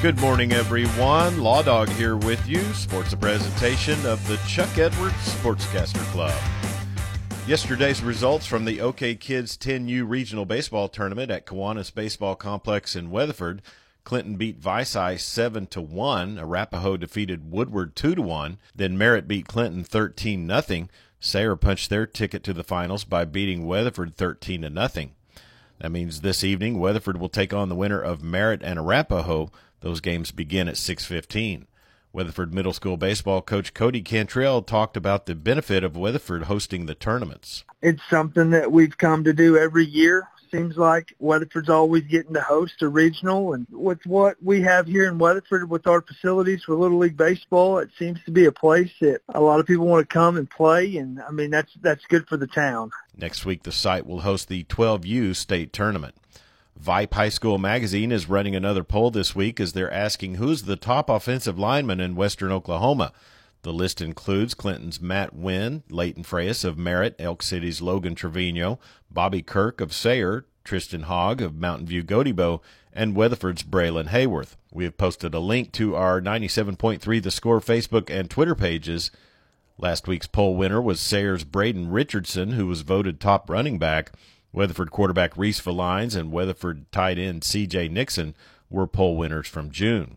Good morning, everyone. Law Dog here with you. Sports a presentation of the Chuck Edwards Sportscaster Club. Yesterday's results from the OK Kids 10U Regional Baseball Tournament at Kiwanis Baseball Complex in Weatherford. Clinton beat Vici 7 to 1. Arapaho defeated Woodward 2 to 1. Then Merritt beat Clinton 13 nothing. Sayre punched their ticket to the finals by beating Weatherford 13 to nothing. That means this evening Weatherford will take on the winner of Merritt and Arapaho. Those games begin at 6:15. Weatherford Middle School baseball coach Cody Cantrell talked about the benefit of Weatherford hosting the tournaments. It's something that we've come to do every year seems like Weatherford's always getting to host a regional. And with what we have here in Weatherford with our facilities for Little League Baseball, it seems to be a place that a lot of people want to come and play. And I mean, that's, that's good for the town. Next week, the site will host the 12U state tournament. Vype High School Magazine is running another poll this week as they're asking who's the top offensive lineman in Western Oklahoma. The list includes Clinton's Matt Wynn, Leighton Freyas of Merritt, Elk City's Logan Trevino, Bobby Kirk of Sayre, Tristan Hogg of Mountain View Gotebo, and Weatherford's Braylon Hayworth. We have posted a link to our 97.3 The Score Facebook and Twitter pages. Last week's poll winner was Sayre's Braden Richardson, who was voted top running back. Weatherford quarterback Reese Valines and Weatherford tight end C.J. Nixon were poll winners from June.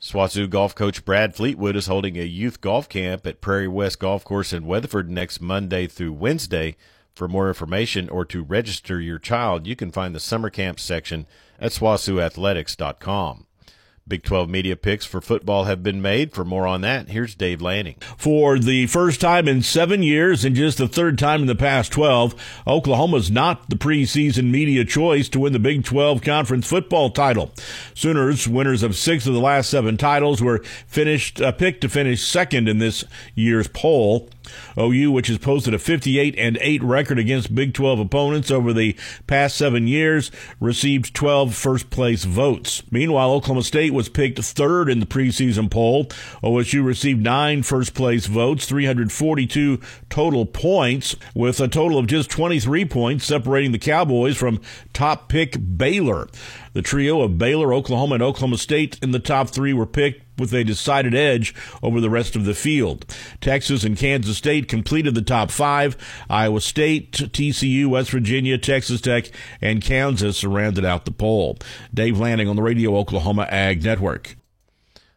SWOSU golf coach Brad Fleetwood is holding a youth golf camp at Prairie West Golf Course in Weatherford next Monday through Wednesday. For more information or to register your child, you can find the summer camp section at SWOSUathletics.com. Big 12 media picks for football have been made. For more on that, here's Dave Lanning. For the first time in seven years and just the third time in the past 12, Oklahoma's not the preseason media choice to win the Big 12 conference football title. Sooners, winners of six of the last seven titles, were finished uh, picked to finish second in this year's poll. OU, which has posted a 58 and 8 record against Big 12 opponents over the past seven years, received 12 first place votes. Meanwhile, Oklahoma State was picked third in the preseason poll. OSU received nine first place votes, 342 total points, with a total of just 23 points separating the Cowboys from top pick Baylor. The trio of Baylor, Oklahoma, and Oklahoma State in the top three were picked with a decided edge over the rest of the field. Texas and Kansas State completed the top five. Iowa State, TCU, West Virginia, Texas Tech, and Kansas rounded out the poll. Dave Lanning on the Radio Oklahoma Ag Network.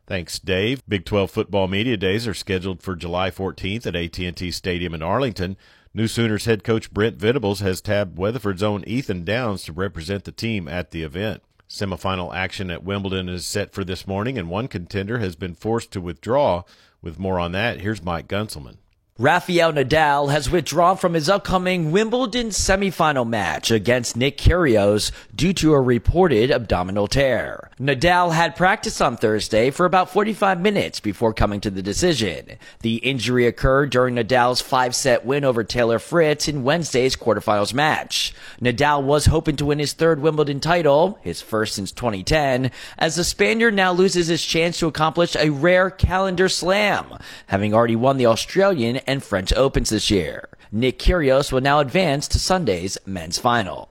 Thanks, Dave. Big 12 football media days are scheduled for July 14th at AT&T Stadium in Arlington. New Sooners head coach Brent Venables has tabbed Weatherford's own Ethan Downs to represent the team at the event. Semifinal action at Wimbledon is set for this morning, and one contender has been forced to withdraw. With more on that, here's Mike Gunzelman. Rafael Nadal has withdrawn from his upcoming Wimbledon semifinal match against Nick Kyrgios due to a reported abdominal tear. Nadal had practice on Thursday for about 45 minutes before coming to the decision. The injury occurred during Nadal's five-set win over Taylor Fritz in Wednesday's quarterfinals match. Nadal was hoping to win his third Wimbledon title, his first since 2010, as the Spaniard now loses his chance to accomplish a rare calendar slam, having already won the Australian and French Opens this year. Nick Kyrgios will now advance to Sunday's men's final.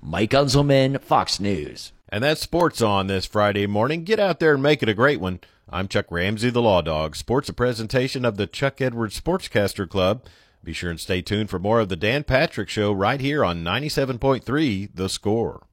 Mike Gunzelman, Fox News. And that's sports on this Friday morning. Get out there and make it a great one. I'm Chuck Ramsey, the Law Dog. Sports a presentation of the Chuck Edwards Sportscaster Club. Be sure and stay tuned for more of the Dan Patrick Show right here on 97.3 The Score.